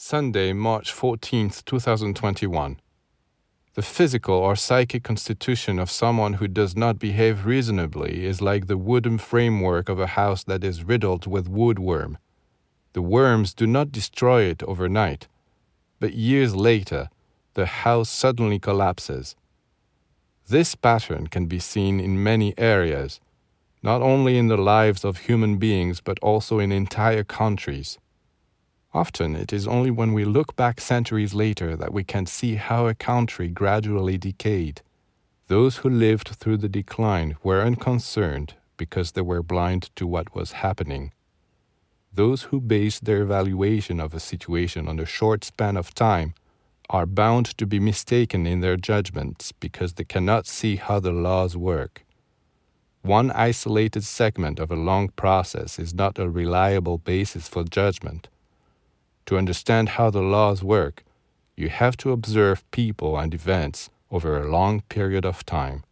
Sunday, March 14th, 2021. The physical or psychic constitution of someone who does not behave reasonably is like the wooden framework of a house that is riddled with woodworm. The worms do not destroy it overnight, but years later, the house suddenly collapses. This pattern can be seen in many areas, not only in the lives of human beings but also in entire countries. Often it is only when we look back centuries later that we can see how a country gradually decayed. Those who lived through the decline were unconcerned because they were blind to what was happening. Those who base their evaluation of a situation on a short span of time are bound to be mistaken in their judgments because they cannot see how the laws work. One isolated segment of a long process is not a reliable basis for judgment. To understand how the laws work, you have to observe people and events over a long period of time.